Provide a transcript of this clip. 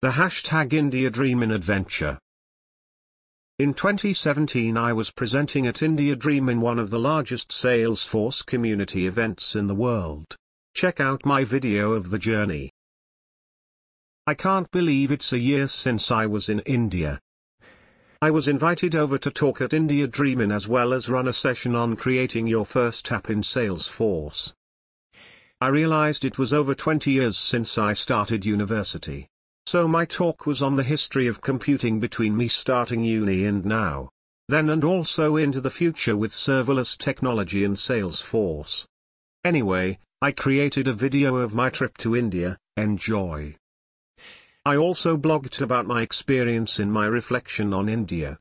The hashtag IndiaDreamin Adventure. In 2017 I was presenting at IndiaDreamin one of the largest Salesforce community events in the world. Check out my video of the journey. I can't believe it's a year since I was in India. I was invited over to talk at India Dreamin as well as run a session on creating your first app in Salesforce. I realized it was over 20 years since I started university. So my talk was on the history of computing between me starting uni and now. Then and also into the future with serverless technology and Salesforce. Anyway, I created a video of my trip to India, enjoy. I also blogged about my experience in my reflection on India.